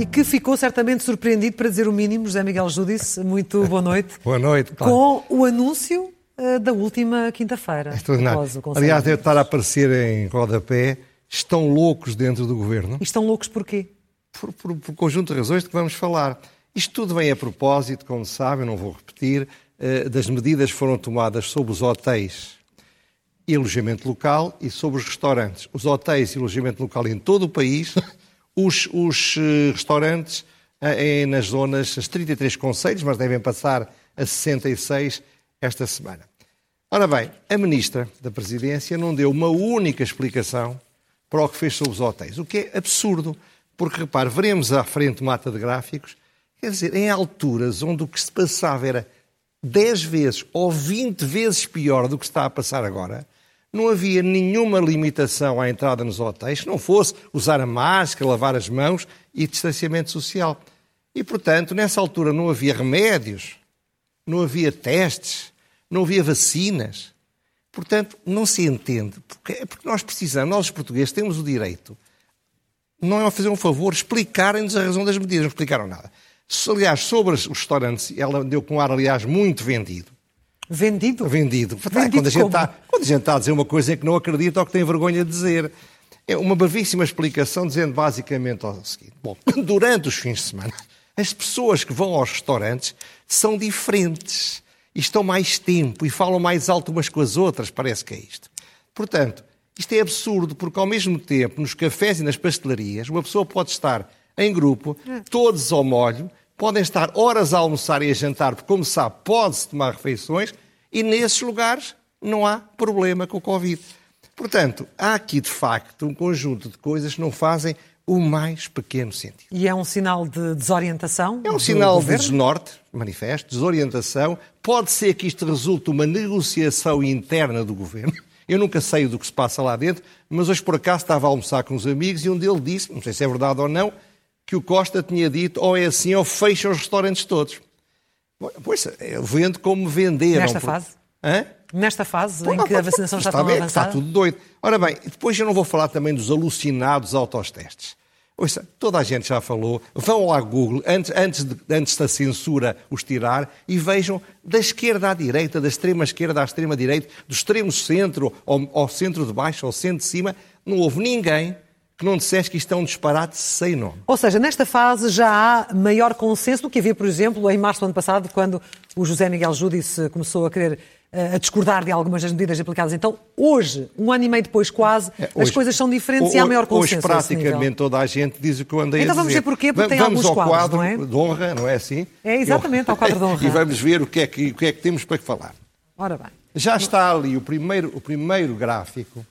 e que ficou certamente surpreendido, para dizer o mínimo, José Miguel Júdice, muito boa noite. boa noite. Claro. Com o anúncio uh, da última quinta-feira. É Aliás, deve estar a aparecer em rodapé, estão loucos dentro do governo. E estão loucos porquê? Por, por, por conjunto de razões de que vamos falar. Isto tudo vem a propósito, como sabem, não vou repetir, uh, das medidas que foram tomadas sobre os hotéis e alojamento local e sobre os restaurantes. Os hotéis e alojamento local em todo o país os, os uh, restaurantes uh, nas zonas, as 33 conselhos, mas devem passar a 66 esta semana. Ora bem, a Ministra da Presidência não deu uma única explicação para o que fez sobre os hotéis, o que é absurdo, porque, repare, veremos à frente mata de gráficos, quer dizer, em alturas onde o que se passava era 10 vezes ou 20 vezes pior do que está a passar agora, não havia nenhuma limitação à entrada nos hotéis, se não fosse usar a máscara, lavar as mãos e distanciamento social. E, portanto, nessa altura não havia remédios, não havia testes, não havia vacinas. Portanto, não se entende, porque, é porque nós precisamos, nós os portugueses temos o direito, não é fazer um favor, explicarem-nos a razão das medidas, não explicaram nada. Aliás, sobre os restaurantes, ela deu com um ar, aliás, muito vendido. Vendido? Vendido. Vendido quando, a gente está, quando a gente está a dizer uma coisa em que não acredita ou que tem vergonha de dizer. É uma brevíssima explicação dizendo basicamente o seguinte. Bom, durante os fins de semana, as pessoas que vão aos restaurantes são diferentes e estão mais tempo e falam mais alto umas com as outras, parece que é isto. Portanto, isto é absurdo, porque ao mesmo tempo, nos cafés e nas pastelarias, uma pessoa pode estar em grupo, todos ao molho, podem estar horas a almoçar e a jantar, porque, como sabe, pode-se tomar refeições, e nesses lugares não há problema com o Covid. Portanto, há aqui, de facto, um conjunto de coisas que não fazem o mais pequeno sentido. E é um sinal de desorientação? É um sinal de desnorte, manifesto, desorientação. Pode ser que isto resulte uma negociação interna do governo. Eu nunca sei do que se passa lá dentro, mas hoje por acaso estava a almoçar com uns amigos e um deles disse, não sei se é verdade ou não, que o Costa tinha dito ou é assim ou fecha os restaurantes todos. Pois, eu vendo como venderam. Nesta fase? Hã? Nesta fase Pô, em que a vacinação está, está bem, Está tudo doido. Ora bem, depois eu não vou falar também dos alucinados autotestes. Ouça, toda a gente já falou. Vão lá Google, antes, antes, de, antes da censura os tirar, e vejam da esquerda à direita, da extrema esquerda à extrema direita, do extremo centro ao, ao centro de baixo, ao centro de cima, não houve ninguém que não disseste que isto é um disparate sem nome. Ou seja, nesta fase já há maior consenso do que havia, por exemplo, em março do ano passado, quando o José Miguel Júdice começou a querer eh, a discordar de algumas das medidas aplicadas. Então, hoje, um ano e meio depois quase, é, hoje, as coisas são diferentes hoje, e há maior consenso. Hoje praticamente toda a gente diz o que eu andei então, a dizer. Então vamos ver porquê, porque tem vamos alguns quadros, quadro não é? de honra, não é assim? É exatamente, eu... ao quadro de honra. e vamos ver o que, é que, o que é que temos para falar. Ora bem. Já está ali o primeiro, o primeiro gráfico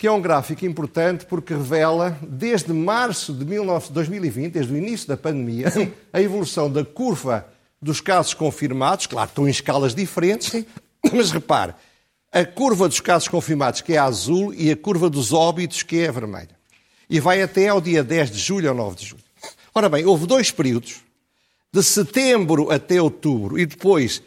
que é um gráfico importante porque revela, desde março de 2020, desde o início da pandemia, Sim. a evolução da curva dos casos confirmados, claro, estão em escalas diferentes, Sim. mas repare, a curva dos casos confirmados, que é azul, e a curva dos óbitos, que é vermelha. E vai até ao dia 10 de julho ou 9 de julho. Ora bem, houve dois períodos, de setembro até outubro, e depois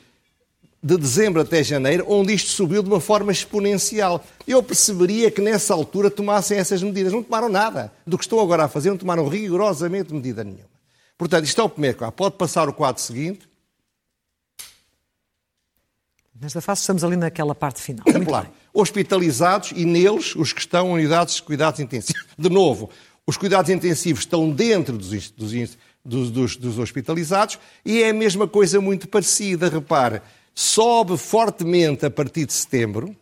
de dezembro até janeiro, onde isto subiu de uma forma exponencial. Eu perceberia que nessa altura tomassem essas medidas. Não tomaram nada. Do que estão agora a fazer, não tomaram rigorosamente medida nenhuma. Portanto, isto é o primeiro quadro. Pode passar o quadro seguinte. Nesta fase estamos ali naquela parte final. Muito claro. Bem. Hospitalizados e neles os que estão em unidades de cuidados intensivos. De novo, os cuidados intensivos estão dentro dos, dos, dos, dos hospitalizados e é a mesma coisa muito parecida. Repare, sobe fortemente a partir de setembro,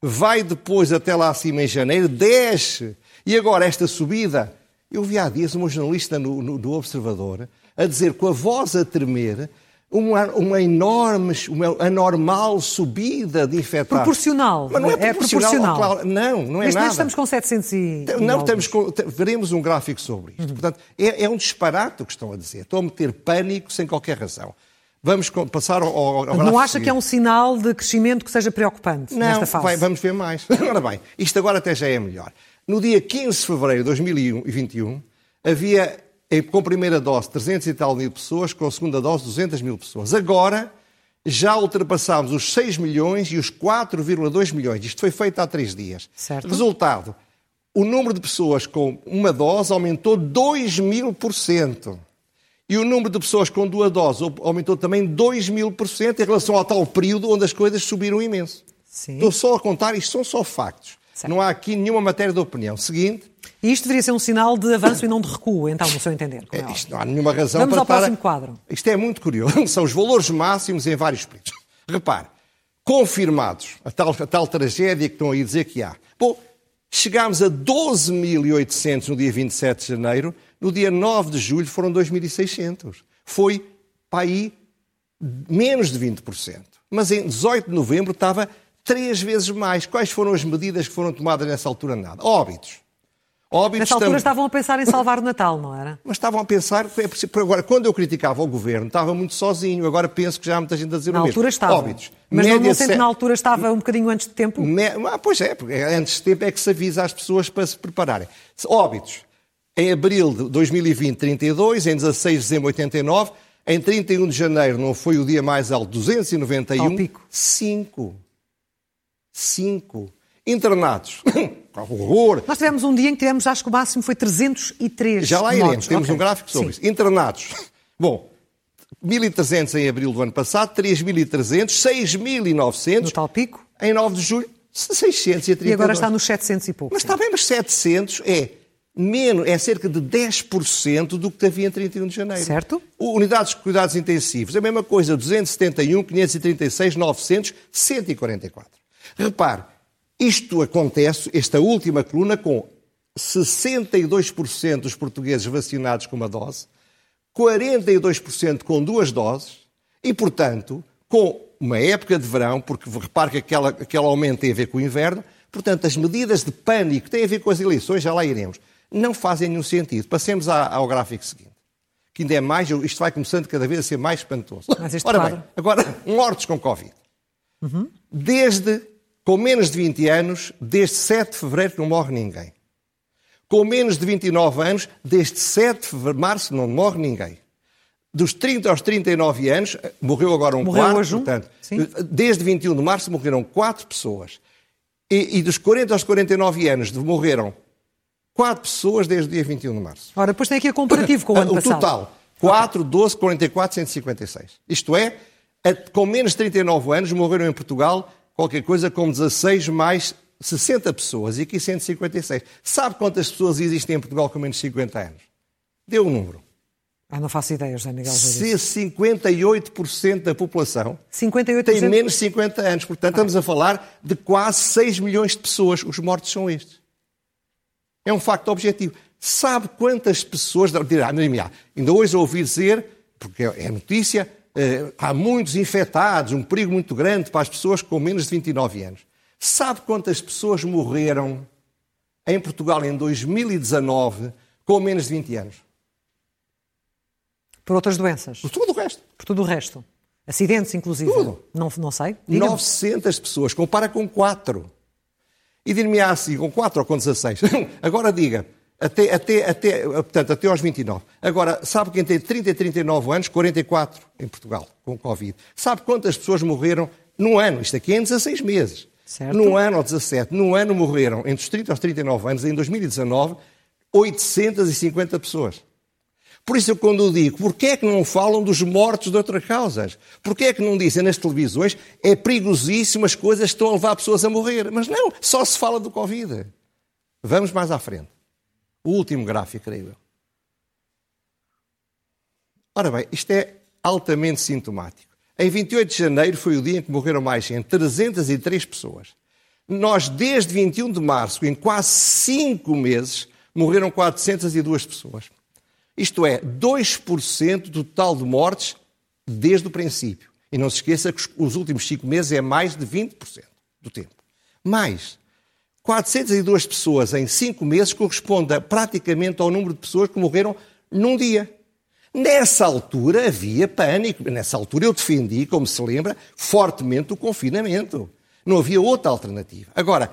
vai depois até lá acima em janeiro, desce. E agora esta subida, eu vi há dias uma jornalista no, no, do Observador a dizer com a voz a tremer uma, uma enorme, uma anormal subida de infectados. Proporcional. Mas não é, é proporcional. É proporcional. Claro, não, não é Neste nada. estamos com 700 e... Não, estamos com, veremos um gráfico sobre isto. Uhum. Portanto, é, é um disparate o que estão a dizer. Estão a meter pânico sem qualquer razão. Vamos passar ao, ao Não acha que é um sinal de crescimento que seja preocupante não, nesta fase? Vai, vamos ver mais. Ora bem, isto agora até já é melhor. No dia 15 de fevereiro de 2021, havia com primeira dose 300 e tal mil pessoas, com a segunda dose 200 mil pessoas. Agora já ultrapassámos os 6 milhões e os 4,2 milhões. Isto foi feito há três dias. Certo. Resultado, o número de pessoas com uma dose aumentou 2 mil por cento. E o número de pessoas com duas doses aumentou também 2 mil por cento em relação ao tal período onde as coisas subiram imenso. Sim. Estou só a contar, isto são só factos. Certo. Não há aqui nenhuma matéria de opinião. Seguinte, E isto deveria ser um sinal de avanço e não de recuo, então, no seu entender. é É, isto não há nenhuma razão Vamos para ao estar a- próximo quadro. Isto é muito curioso. São os valores máximos em vários períodos. Repare, confirmados, a tal, a tal tragédia que estão aí a dizer que há. Bom, chegámos a 12.800 no dia 27 de janeiro, no dia 9 de julho foram 2.600. Foi para aí menos de 20%. Mas em 18 de novembro estava três vezes mais. Quais foram as medidas que foram tomadas nessa altura? Nada. Óbitos. Óbitos Nessa altura tam- estavam a pensar em salvar o Natal, não era? mas estavam a pensar, é por agora, quando eu criticava o governo, estava muito sozinho. Agora penso que já há muita gente a dizer Na o mesmo. altura estava. Óbitos. Mas não, Média não sente se- que na altura estava um bocadinho antes de tempo? Me- Ah, pois é, porque antes de tempo é que se avisa às pessoas para se prepararem. Óbitos. Em abril de 2020, 32. Em 16 de dezembro, 89. Em 31 de janeiro, não foi o dia mais alto, 291. Ao pico. 5. 5. Internados. Horror. Nós tivemos um dia em que tivemos, acho que o máximo foi 303 Já lá iremos, temos Ok. um gráfico sobre Sim. isso. Internados. Bom, 1.300 em abril do ano passado, 3.300, 6.900 No tal pico. em 9 de julho, 632. E agora está nos 700 e pouco. Mas está bem, mas 700 é menos, é cerca de 10% do que havia em 31 de janeiro. Certo. Unidades de cuidados intensivos, a mesma coisa, 271, 536, 900, 144. Repare, isto acontece, esta última coluna, com 62% dos portugueses vacinados com uma dose, 42% com duas doses e, portanto, com uma época de verão, porque repare que aquela, aquele aumento tem a ver com o inverno, portanto, as medidas de pânico têm a ver com as eleições, já lá iremos, não fazem nenhum sentido. Passemos ao gráfico seguinte, que ainda é mais, isto vai começando cada vez a ser mais espantoso. Mas Ora bem, agora, mortos com Covid. Desde, com menos de 20 anos, desde 7 de fevereiro não morre ninguém. Com menos de 29 anos, desde 7 de março não morre ninguém. Dos 30 aos 39 anos, eh, morreu agora um Morreu quarto, hoje um? portanto, Sim. eh, desde 21 de março morreram 4 pessoas. E, e dos 40 aos 49 anos morreram 4 pessoas desde o dia 21 de março. Ora, depois tem aqui o comparativo com o ano o passado. total, 4, 12, 44, 156. Isto é, a- com menos de 39 anos morreram em Portugal qualquer coisa como 16 mais 60 pessoas e aqui 156. Sabe quantas pessoas existem em Portugal com menos de 50 anos? Deu o número. Ah, não faço ideia, José Miguel. Se 58% da população 58%. tem menos de 50 anos. Portanto, estamos a falar de quase 6 milhões de pessoas. Os mortos são estes. É um facto objetivo. Sabe quantas pessoas. dirá, "Ah, Ainda hoje ouvi dizer, porque é notícia, eh, há muitos infectados, um perigo muito grande para as pessoas com menos de 29 anos. Sabe quantas pessoas morreram em Portugal em 2019 com menos de 20 anos? Por outras doenças. Por tudo o resto. Por tudo o resto. Acidentes, inclusive. Tudo. Não, não sei. Diga-me. 900 pessoas, compara com 4. E dir-me assim, com 4 ou com 16. Agora diga, até, até, até, portanto, até aos 29. Agora, sabe quem tem 30 e 39 anos? 44 em Portugal, com Covid. Sabe quantas pessoas morreram num ano? Isto aqui é em 16 meses. Certo. Num ano ou 17. Num ano morreram, entre os 30 aos 39 anos, em 2019, 850 pessoas. Por isso, quando eu digo, porquê é que não falam dos mortos de outras causas? Porquê é que não dizem nas televisões é perigosíssimo as coisas estão a levar pessoas a morrer? Mas não, só se fala do Covid. Vamos mais à frente. O último gráfico, creio eu. Ora bem, isto é altamente sintomático. Em 28 de janeiro foi o dia em que morreram mais em 303 pessoas. Nós, desde 21 de março, em quase 5 meses, morreram 402 pessoas. Isto é, 2% do total de mortes desde o princípio. E não se esqueça que os últimos 5 meses é mais de 20% do tempo. Mais, 402 pessoas em 5 meses corresponde praticamente ao número de pessoas que morreram num dia. Nessa altura havia pânico. Nessa altura eu defendi, como se lembra, fortemente o confinamento. Não havia outra alternativa. Agora,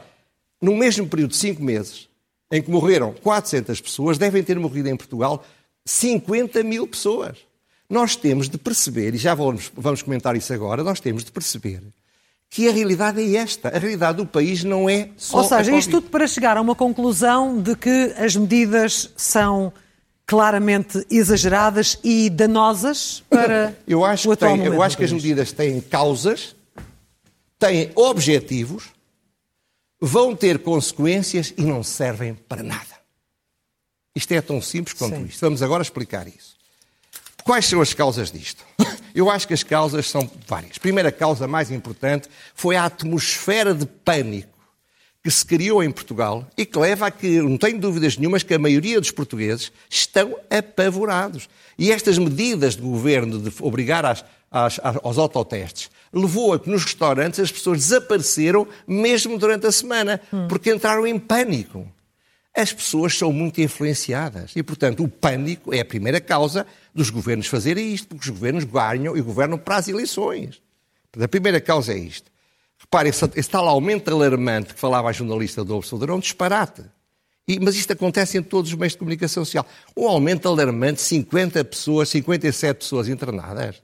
no mesmo período de 5 meses, em que morreram 400 pessoas, devem ter morrido em Portugal 50 mil pessoas. Nós temos de perceber, e já vamos, vamos comentar isso agora, nós temos de perceber que a realidade é esta. A realidade do país não é só. Ou seja, isto tudo para chegar a uma conclusão de que as medidas são claramente exageradas e danosas para eu acho o que atual tem, Eu acho que as medidas têm causas, têm objetivos, vão ter consequências e não servem para nada. Isto é tão simples quanto Sim. isto. Vamos agora explicar isso. Quais são as causas disto? Eu acho que as causas são várias. A primeira causa mais importante foi a atmosfera de pânico que se criou em Portugal e que leva a que, não tenho dúvidas nenhumas, que a maioria dos portugueses estão apavorados. E estas medidas do governo de obrigar às, às, aos autotestes levou a que nos restaurantes as pessoas desapareceram mesmo durante a semana, porque entraram em pânico. As pessoas são muito influenciadas e, portanto, o pânico é a primeira causa dos governos fazerem isto, porque os governos ganham e governam para as eleições. A primeira causa é isto. Repare, esse, esse tal aumento alarmante que falava a jornalista do Observador é um disparate. E, mas isto acontece em todos os meios de comunicação social. Um aumento alarmante, 50 pessoas, 57 pessoas internadas.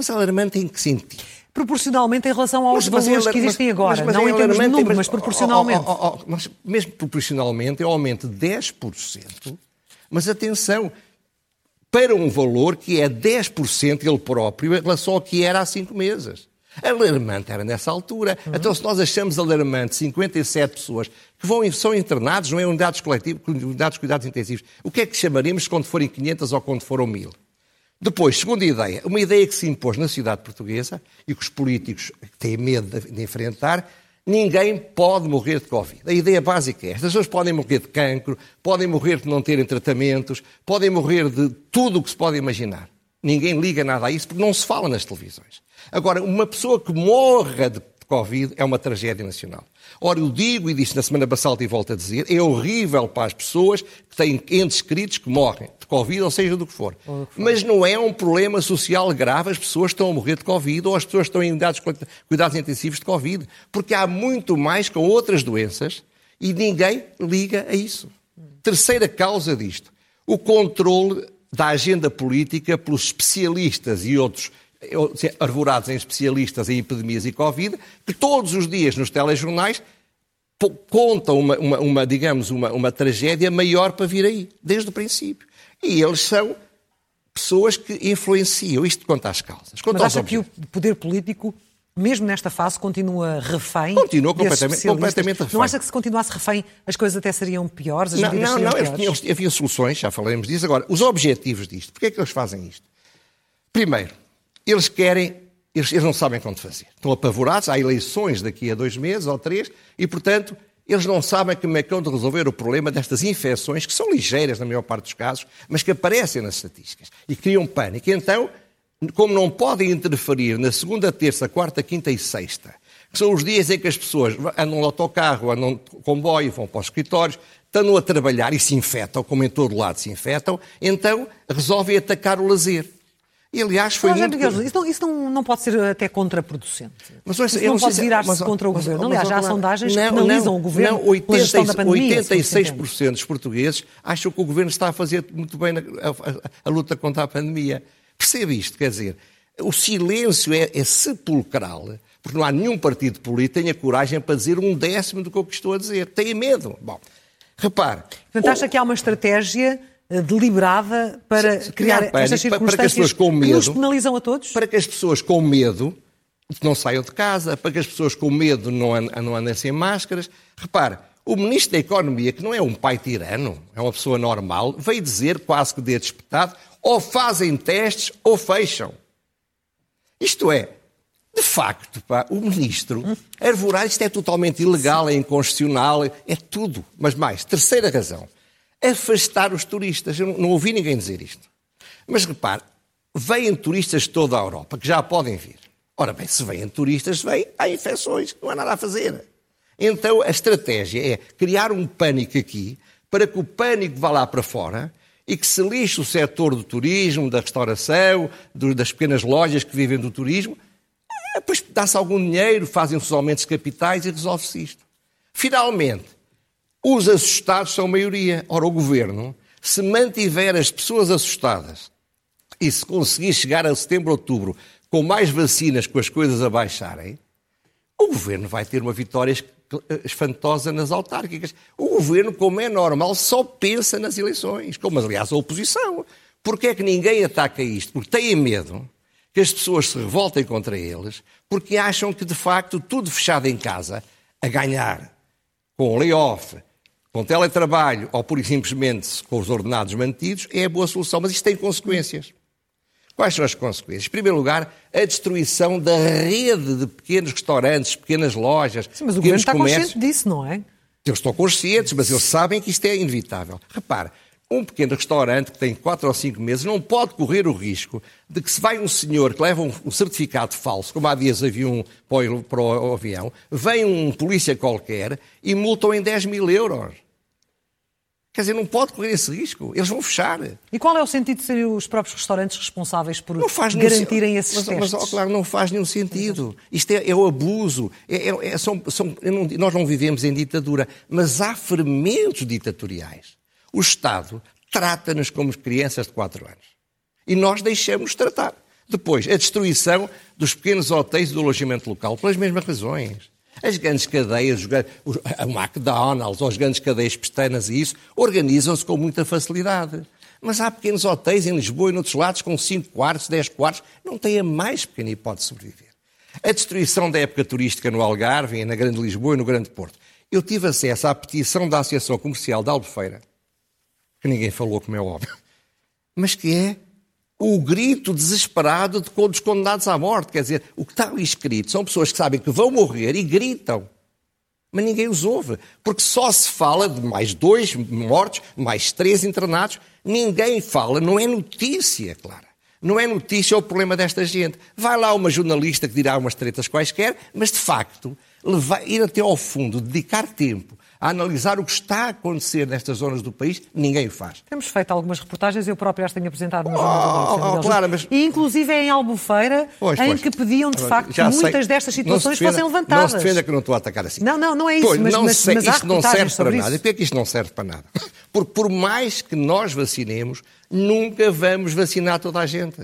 Mas alarmante em que sentido? proporcionalmente em relação aos Mas- mas valores que existem mas- agora, mas- não é em termos de número, mas oh, proporcionalmente. oh, oh, oh, mas mesmo proporcionalmente é um aumento de 10%, mas atenção, para um valor que é 10% ele próprio em relação ao que era há cinco meses. Alarmante era nessa altura. Uhum. Então, se nós achamos alarmante 57 pessoas que vão, são internados, não é unidades coletivas, unidades de cuidados intensivos, o que é que chamaremos quando forem 500 ou quando foram 1000? Depois, segunda ideia, uma ideia que se impôs na sociedade portuguesa e que os políticos têm medo de, enfrentar, ninguém pode morrer de Covid. A ideia básica é as pessoas podem morrer de cancro, podem morrer de não terem tratamentos, podem morrer de tudo o que se pode imaginar. Ninguém liga nada a isso porque não se fala nas televisões. Agora, uma pessoa que morra de Covid é uma tragédia nacional. Ora, eu digo e disse na semana passada e volto a dizer, é horrível para as pessoas que têm entes queridos que morrem de Covid, ou seja, do que for. Mas não é um problema social grave, as pessoas estão a morrer de Covid ou as pessoas estão em cuidados intensivos de Covid, porque há muito mais com outras doenças e ninguém liga a isso. Terceira causa disto, o controle da agenda política pelos especialistas e outros arvorados em especialistas em epidemias e Covid, que todos os dias nos telejornais contam uma, uma, uma digamos, uma, uma tragédia maior para vir aí, desde o princípio. E eles são pessoas que influenciam isto quanto às causas. Quanto Mas acha que o poder político, mesmo nesta fase, continua refém? Continua completamente- completamente refém. Não acha que se continuasse refém as coisas até seriam piores? Não, não, não eles tinham, havia soluções, já falaremos disso. Agora, os objetivos disto, porquê é que eles fazem isto? Primeiro, eles querem, eles, eles não sabem quando fazer. Estão apavorados, há eleições daqui a dois meses ou três, e, portanto, eles não sabem como é que vão resolver o problema destas infecções, que são ligeiras na maior parte dos casos, mas que aparecem nas estatísticas e criam pânico. Então, como não podem interferir na segunda, terça, quarta, quinta e sexta, que são os dias em que as pessoas andam no autocarro, andam de comboio, vão para os escritórios, estão a trabalhar e se infectam, como em todo lado se infectam, então resolvem atacar o lazer. E, aliás, foi Mas, muito... Miguel, isso, não, isso não, não pode ser até contraproducente. Mas, isso eu não pode virar-se mas- contra o mas- governo. mas- Aliás, já há mas- sondagens que não, penalizam não, o governo não, pela gestão da pandemia. se você entende. 86% dos portugueses acham que o governo está a fazer muito bem na- a, a- a luta contra a pandemia. Percebe isto? Quer dizer, o silêncio é, é sepulcral, porque não há nenhum partido político que tenha coragem para dizer um décimo do que eu estou a dizer. Tem medo. Bom, repare. Portanto, acha que há uma estratégia deliberada para criar, estas para- para que as circunstâncias pessoas com que nos medo- penalizam a todos? para que as pessoas com medo não saiam de casa, para que as pessoas com medo não, não andem sem máscaras. Repare, o Ministro da Economia, que não é um pai tirano, é uma pessoa normal, veio dizer, quase que dedo espetado, ou fazem testes ou fecham. Isto é, de facto, pá, o Ministro arvorar isto é totalmente ilegal, é inconstitucional, é tudo. Mas mais, terceira razão, afastar os turistas. Eu não, ouvi ninguém dizer isto. Mas repare, vêm turistas de toda a Europa, que já podem vir. Ora bem, se vêm turistas, vêm, há infecções, não há nada a fazer. Então a estratégia é criar um pânico aqui, para que o pânico vá lá para fora e que se lixe o setor do turismo, da restauração, do- das pequenas lojas que vivem do turismo, eh, depois dá-se algum dinheiro, fazem-se os aumentos de capitais e resolve-se isto. Finalmente, os assustados são maioria. Ora, o governo, se mantiver as pessoas assustadas e se conseguir chegar a setembro, outubro, com mais vacinas, com as coisas a baixarem, governo vai ter uma vitória espantosa nas autárquicas. O governo, como é normal, só pensa nas eleições, como aliás a oposição. Porquê é que ninguém ataca isto? Porque têm medo que as pessoas se revoltem contra eles, porque acham que de facto tudo fechado em casa, a ganhar com layoff, com teletrabalho ou por simplesmente com os ordenados mantidos, é a boa solução. Mas isto tem consequências. Quais são as consequências? Em primeiro lugar, a destruição da rede de pequenos restaurantes, pequenas lojas, Sim, mas o pequenos governo está comércios. consciente disso, não é? Eles estão conscientes, mas eles sabem que isto é inevitável. Repare, um pequeno restaurante que tem 4 ou 5 meses não pode correr o risco de que se vai um senhor que leva um, um certificado falso, como há dias havia um para o, para o avião, vem um polícia qualquer e multam em 10 mil euros. Quer dizer, não pode correr esse risco. Eles vão fechar. E qual é o sentido de serem os próprios restaurantes responsáveis por garantirem esses mas, testes? Mas, ó, claro, não faz nenhum sentido. Isto é, é o abuso. É- é- é- são- são- não- nós não vivemos em ditadura, mas há fermentos ditatoriais. O Estado trata-nos como crianças de 4 anos. E nós deixamos tratar. Depois, a destruição dos pequenos hotéis e do alojamento local, pelas mesmas razões. As grandes cadeias, os- a McDonald's ou as grandes cadeias pestanas e isso, organizam-se com muita facilidade. Mas há pequenos hotéis em Lisboa e noutros lados com 5 quartos, 10 quartos, não têm a mais pequena hipótese de sobreviver. A destruição da época turística no Algarve, na Grande Lisboa e no Grande Porto. Eu tive acesso à petição da Associação Comercial de Albufeira, que ninguém falou, como é óbvio, mas que é o grito desesperado de dos condenados à morte. Quer dizer, o que está ali escrito são pessoas que sabem que vão morrer e gritam. Mas ninguém os ouve, porque só se fala de mais dois mortos, mais três internados. Ninguém fala, não é notícia, Clara. Não é notícia o problema desta gente. Vai lá uma jornalista que dirá umas tretas quaisquer, mas de facto, levar, ir até ao fundo, dedicar tempo a analisar o que está a acontecer nestas zonas do país, ninguém o faz. Temos feito algumas reportagens, eu próprio as tenho apresentado no Oh, da oh, Noite, Clara, mas- E inclusive é em Albufeira, Pois, em pois. que pediam de facto que Já sei. muitas destas situações defenda- fossem levantadas. Não se defenda que eu não estou a atacar assim. Não, não, não é isso, Pois, mas- não mas- sei- mas isto não serve para sobre nada. isso. E porquê é que isto não serve para nada? Porque por mais que nós vacinemos, nunca vamos vacinar toda a gente.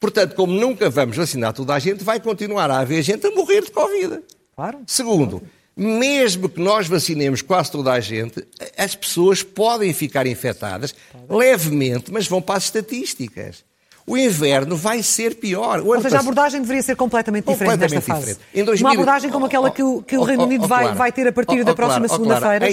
Portanto, como nunca vamos vacinar toda a gente, vai continuar a haver gente a morrer de Covid. Claro. Segundo, mesmo que nós vacinemos quase toda a gente, as pessoas podem ficar infectadas levemente, mas vão para as estatísticas. O inverno vai ser pior. O Ou seja, a abordagem deveria ser completamente diferente nesta Completamente fase. diferente. Em 2000 Uma abordagem como aquela que o, que o Oh, Reino oh, Unido oh, vai, vai ter a partir Oh, da oh, próxima oh, segunda-feira.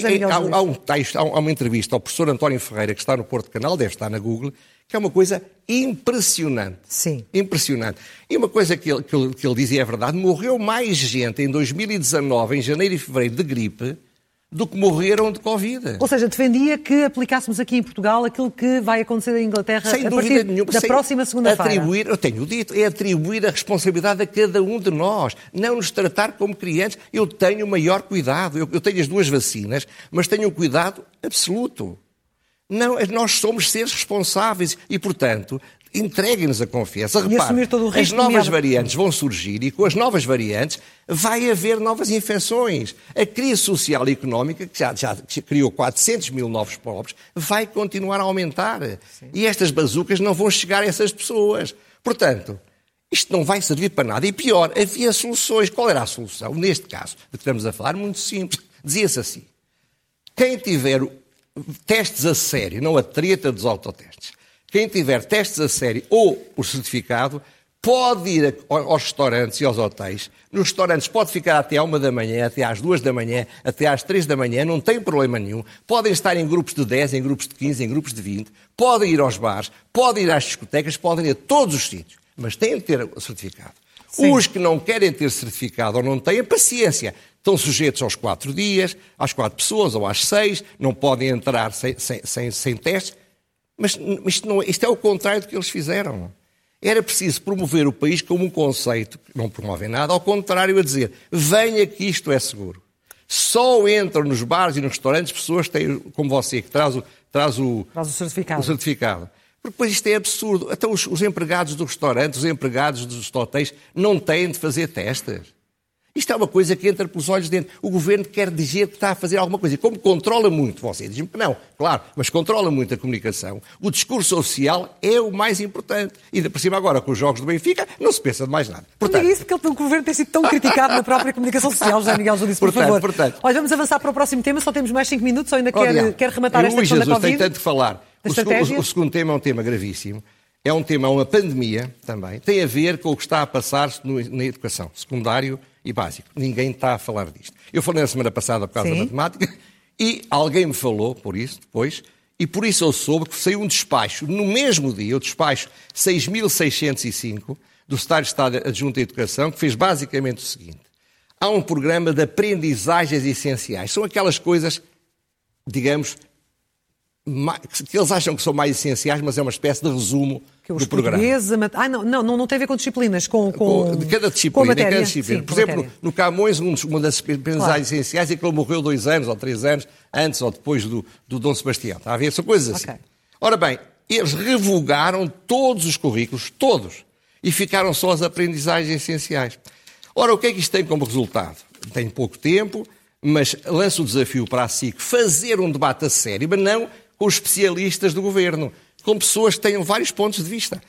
Há, um texto, há, um- uma entrevista ao professor António Ferreira, que está no Porto Canal, deve estar na Google, que é uma coisa impressionante. Sim. Impressionante. E uma coisa que ele, que ele, que ele diz e é verdade, morreu mais gente em 2019, em janeiro e fevereiro, de gripe, do que morreram de Covid. Ou seja, defendia que aplicássemos aqui em Portugal aquilo que vai acontecer em Inglaterra Sem a dúvida partir nenhuma. da próxima segunda-feira. Atribuir, eu tenho dito, é atribuir a responsabilidade a cada um de nós. Não nos tratar como crianças. Eu tenho o maior cuidado. Eu, eu tenho as duas vacinas, mas tenho um cuidado absoluto. Não, nós somos seres responsáveis e, portanto, entreguem-nos a confiança. E Repare, assumir todo o as risco, novas nomeado- variantes vão surgir e com as novas variantes vai haver novas infecções. A crise social e económica, que já, já criou 400 mil novos pobres, vai continuar a aumentar. E estas bazucas não vão chegar a essas pessoas. Portanto, isto não vai servir para nada. E pior, havia soluções. Qual era a solução? Neste caso, de que estamos a falar, muito simples. Dizia-se assim: quem tiver testes a sério, não a treta dos autotestes, quem tiver testes a sério ou o certificado, pode ir aos restaurantes e aos hotéis. Nos restaurantes pode ficar até à uma da manhã, até às duas da manhã, até às três da manhã, não tem problema nenhum. Podem estar em grupos de 10, em grupos de 15, em grupos de 20. Podem ir aos bares, podem ir às discotecas, podem ir a todos os sítios. Mas têm de ter o certificado. Sim. Os que não querem ter certificado ou não têm paciência, estão sujeitos aos quatro dias, às quatro pessoas ou às seis, não podem entrar sem, sem, sem, sem testes. Mas isto, não, isto é o contrário do que eles fizeram. Era preciso promover o país como um conceito, que não promovem nada, ao contrário, a dizer: venha que isto é seguro. Só entram nos bares e nos restaurantes pessoas que têm, como você, que traz o, traz o, Traz o certificado. o certificado. Porque depois isto é absurdo. Até os, os empregados do restaurante, os empregados dos hotéis, não têm de fazer testes. Isto é uma coisa que entra pelos olhos dentro. O governo quer dizer que está a fazer alguma coisa. E como controla muito, você diz-me que não, claro, mas controla muito a comunicação, o discurso oficial é o mais importante. E ainda por cima agora, com os jogos do Benfica, não se pensa de mais nada. Portanto... Não diga isso porque o governo tem sido tão criticado na própria comunicação social, José Miguel Júdice, por portanto, favor. Portanto, Olha, vamos avançar para o próximo tema, só temos mais 5 minutos, ou ainda quer, quer rematar esta questão Jesus, da Covid? tem tanto que falar. O segundo, o segundo tema é um tema gravíssimo. É um tema, uma pandemia também. Tem a ver com o que está a passar-se na educação, secundário e básico. Ninguém está a falar disto. Eu falei na semana passada por causa Sim. da matemática e alguém me falou por isso depois e por isso eu soube que saiu um despacho, no mesmo dia, o despacho 6.605 do Estado de Estado Adjunto à Educação, que fez basicamente o seguinte. Há um programa de aprendizagens essenciais. São aquelas coisas, digamos, que eles acham que são mais essenciais, mas é uma espécie de resumo que do programa. Ah, não, não, não tem a ver com disciplinas, com, com, de cada disciplina, com cada disciplina. Sim, Por exemplo, matéria. no Camões, uma das aprendizagens claro. essenciais é que ele morreu dois anos ou três anos antes ou depois do, do Dom Sebastião. Está a ver? São coisas assim. Okay. Ora bem, eles revogaram todos os currículos, todos, e ficaram só as aprendizagens essenciais. Ora, o que é que isto tem como resultado? Tem pouco tempo, mas lança o desafio para a SIC fazer um debate a sério, mas não com os especialistas do governo, com pessoas que tenham vários pontos de vista.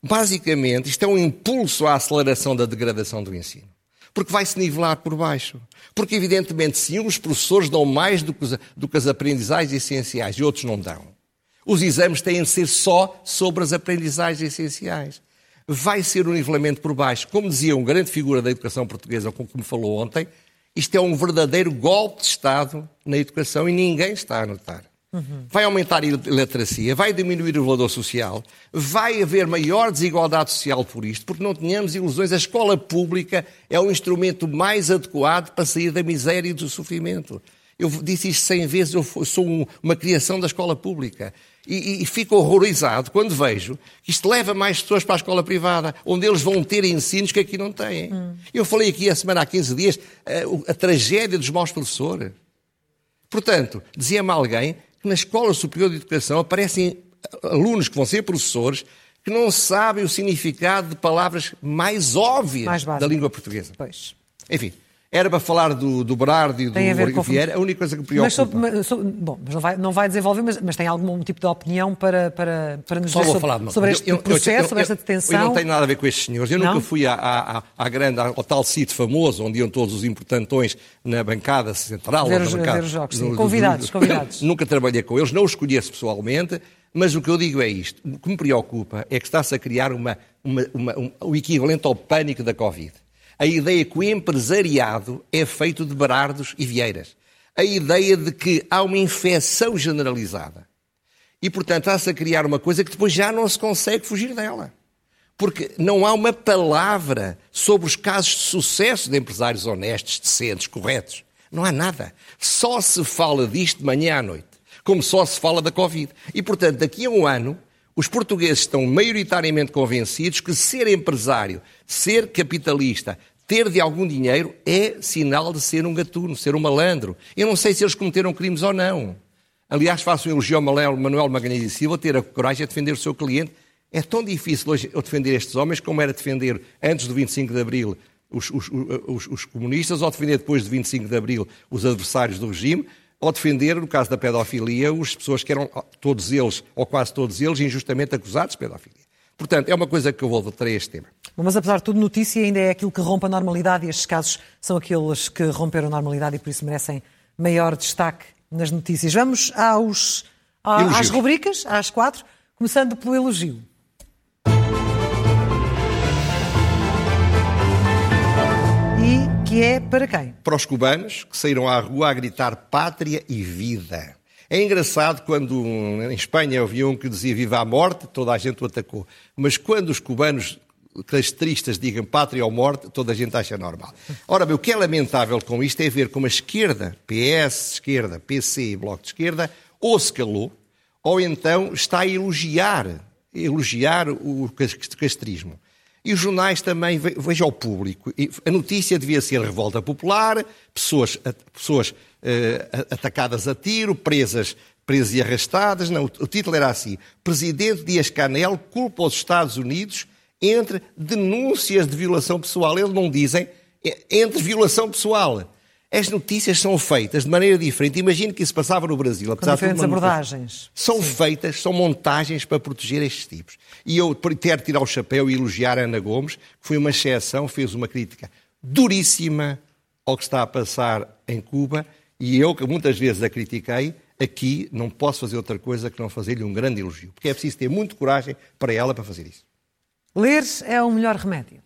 Basicamente, isto é um impulso à aceleração da degradação do ensino. Porque vai se nivelar por baixo. Porque, evidentemente, se uns professores dão mais do que, os, do que as aprendizagens essenciais e outros não dão, os exames têm de ser só sobre as aprendizagens essenciais. Vai ser um nivelamento por baixo. Como dizia um grande figura da educação portuguesa, como me falou ontem, isto é um verdadeiro golpe de Estado na educação e ninguém está a notar. Uhum. Vai aumentar a iliteracia, vai diminuir o valor social, vai haver maior desigualdade social por isto, porque não tenhamos ilusões. A escola pública é o instrumento mais adequado para sair da miséria e do sofrimento. Eu disse isto cem vezes, eu sou um, uma criação da escola pública. E, e, fico horrorizado quando vejo que isto leva mais pessoas para a escola privada, onde eles vão ter ensinos que aqui não têm. Hum. Eu falei aqui a semana há 15 dias a, a tragédia dos maus professores. Portanto, dizia-me alguém que na Escola Superior de Educação aparecem alunos que vão ser professores que não sabem o significado de palavras mais óbvias mais da língua portuguesa. Pois. Enfim, era para falar do, do Berardo e do Vieira, a única coisa que me preocupa... Mas sobre, mas, sobre, bom, mas não vai, não vai desenvolver, mas, mas tem algum tipo de opinião para, para, para nos Só dizer sobre, falar, sobre este eu, processo, eu, eu, sobre esta detenção? Eu não tenho nada a ver com estes senhores. Eu não? nunca fui à, à, à grande, ao tal sítio famoso, onde iam todos os importantões na bancada central. Ver os, bancada, ver os jogos, sim. Convidados, do, convidados. nunca trabalhei com eles, não os conheço pessoalmente, mas o que eu digo é isto. O que me preocupa é que está-se a criar uma, uma, uma, um, o equivalente ao pânico da Covid a ideia que o empresariado é feito de Berardos e Vieiras. A ideia de que há uma infecção generalizada. E, portanto, está-se a criar uma coisa que depois já não se consegue fugir dela. Porque não há uma palavra sobre os casos de sucesso de empresários honestos, decentes, corretos. Não há nada. Só se fala disto de manhã à noite. Como só se fala da Covid. E, portanto, daqui a um ano, os portugueses estão maioritariamente convencidos que ser empresário, ser capitalista, ter de algum dinheiro é sinal de ser um gatuno, ser um malandro. Eu não sei se eles cometeram crimes ou não. Aliás, faço um elogio ao Manuel Magalhães e Silva ter a coragem de defender o seu cliente. É tão difícil hoje eu defender estes homens como era defender antes do 25 de Abril os, os, os, os comunistas, ou defender depois do 25 de Abril os adversários do regime, ou defender, no caso da pedofilia, as pessoas que eram, todos eles, ou quase todos eles, injustamente acusados de pedofilia. Portanto, é uma coisa que eu vou a este tema. Mas, apesar de tudo, notícia ainda é aquilo que rompe a normalidade e estes casos são aqueles que romperam a normalidade e por isso merecem maior destaque nas notícias. Vamos aos, às rubricas, às quatro, começando pelo elogio. E que é para quem? Para os cubanos que saíram à rua a gritar pátria e vida. É engraçado quando em Espanha havia um que dizia viva a morte, toda a gente o atacou. Mas quando os cubanos castristas digam pátria ou morte, toda a gente acha normal. Ora bem, o que é lamentável com isto é ver como a esquerda, PS, esquerda, PC e Bloco de Esquerda, ou se calou, ou então está a elogiar, elogiar o castrismo. E os jornais também, veja o público. A notícia devia ser revolta popular, pessoas, pessoas uh, atacadas a tiro, presas, presas e arrastadas. Não, o título era assim: Presidente Dias-Canel culpa os Estados Unidos entre denúncias de violação pessoal. Eles não dizem entre violação pessoal. As notícias são feitas de maneira diferente. Imagino que isso passava no Brasil. Com diferentes abordagens. São Sim. feitas, são montagens para proteger estes tipos. E eu quero tirar o chapéu e elogiar a Ana Gomes, que foi uma exceção, fez uma crítica duríssima ao que está a passar em Cuba, e eu, que muitas vezes a critiquei, aqui não posso fazer outra coisa que não fazer-lhe um grande elogio, porque é preciso ter muita coragem para ela para fazer isso. Ler é o melhor remédio.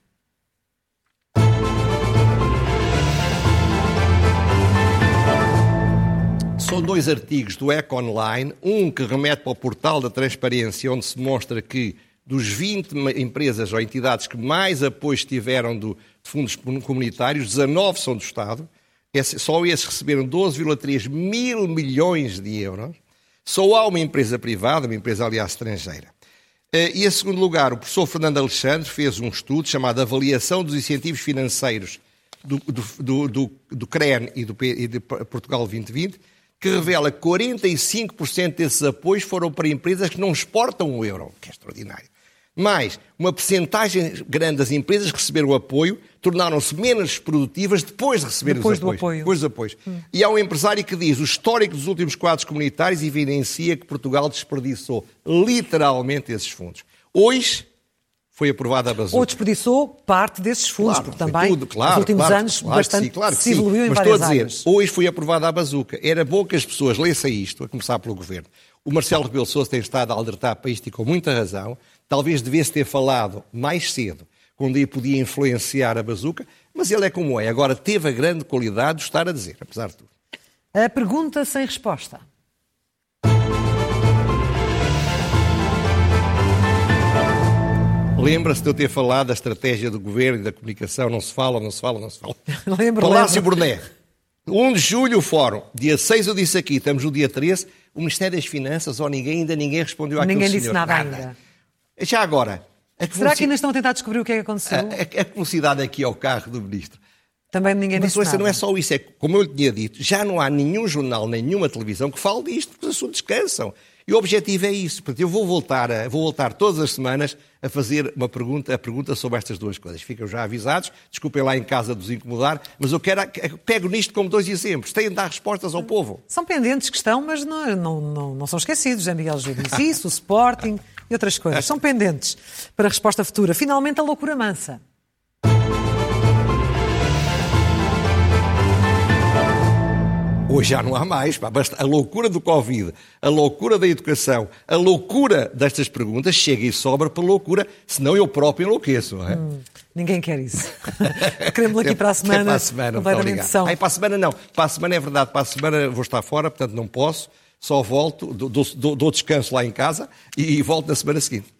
São dois artigos do Eco Online, um que remete para o portal da transparência, onde se mostra que dos 20 empresas ou entidades que mais apoios tiveram do, de fundos comunitários, 19 são do Estado, só esses receberam 12,3 mil milhões de euros. Só há uma empresa privada, uma empresa, aliás, estrangeira. Eh, e, em segundo lugar, o professor Fernando Alexandre fez um estudo chamado Avaliação dos Incentivos Financeiros do, do, do, do CREN e do e de Portugal 2020, que revela que 45% desses apoios foram para empresas que não exportam o euro, que é extraordinário. Mais, uma percentagem grande das empresas que receberam o apoio tornaram-se menos produtivas depois de receber depois os apoios. Apoio. Depois dos apoios. Hum. E há um empresário que diz o histórico dos últimos quadros comunitários evidencia que Portugal desperdiçou literalmente esses fundos. Hoje foi aprovada a bazuca. Ou desperdiçou parte desses fundos, claro, porque também tudo, claro, nos últimos claro, anos claro bastante sim, claro se evoluiu em Mas várias estou a dizer, áreas. hoje foi aprovada a bazuca. Era bom que as pessoas lessem isto, a começar pelo Governo. O Marcelo Rebelo Sousa tem estado a alertar para isto e com muita razão. Talvez devesse ter falado mais cedo, quando ele podia influenciar a bazuca, mas ele é como é. Agora teve a grande qualidade de estar a dizer, apesar de tudo. A pergunta sem resposta. Lembra-se de eu ter falado da estratégia do governo e da comunicação? Não se fala, não se fala, não se fala. lembro, Palácio lembro. Burné. 1 de julho, o fórum. Dia 6 eu disse aqui, estamos no dia 13. O Ministério das Finanças, ou ninguém, ainda ninguém respondeu àquele Ninguém senhor. disse nada, nada, ainda. Já agora... Será que ainda estão a tentar descobrir o que é que aconteceu? A, a, a velocidade aqui ao carro do Ministro. Também ninguém Mas disse nada. não é só isso, é como eu lhe tinha dito, já não há nenhum jornal, nenhuma televisão que fale disto, porque os assuntos cansam. E o objetivo é isso. Portanto, eu vou voltar, a, vou voltar todas as semanas a fazer uma pergunta, a pergunta sobre estas duas coisas. Ficam já avisados, desculpem lá em casa de os incomodar, mas eu quero, pego nisto como dois exemplos. Têm de dar respostas ao povo. São pendentes que estão, mas não, não, não, não são esquecidos. José Miguel Júlio disse isso, o Sporting e outras coisas. São pendentes para a resposta futura. Finalmente, a loucura mansa. Hoje já não há mais. Pá. Basta a loucura do Covid, a loucura da educação, a loucura destas perguntas chega e sobra para loucura, senão eu próprio enlouqueço. Não é? Hum, ninguém quer isso. Queremos aqui para a semana. É para a semana, são. Ai, para a semana não. Para a semana é verdade. Para a semana vou estar fora, portanto não posso. Só volto, dou, dou, dou descanso lá em casa e volto na semana seguinte.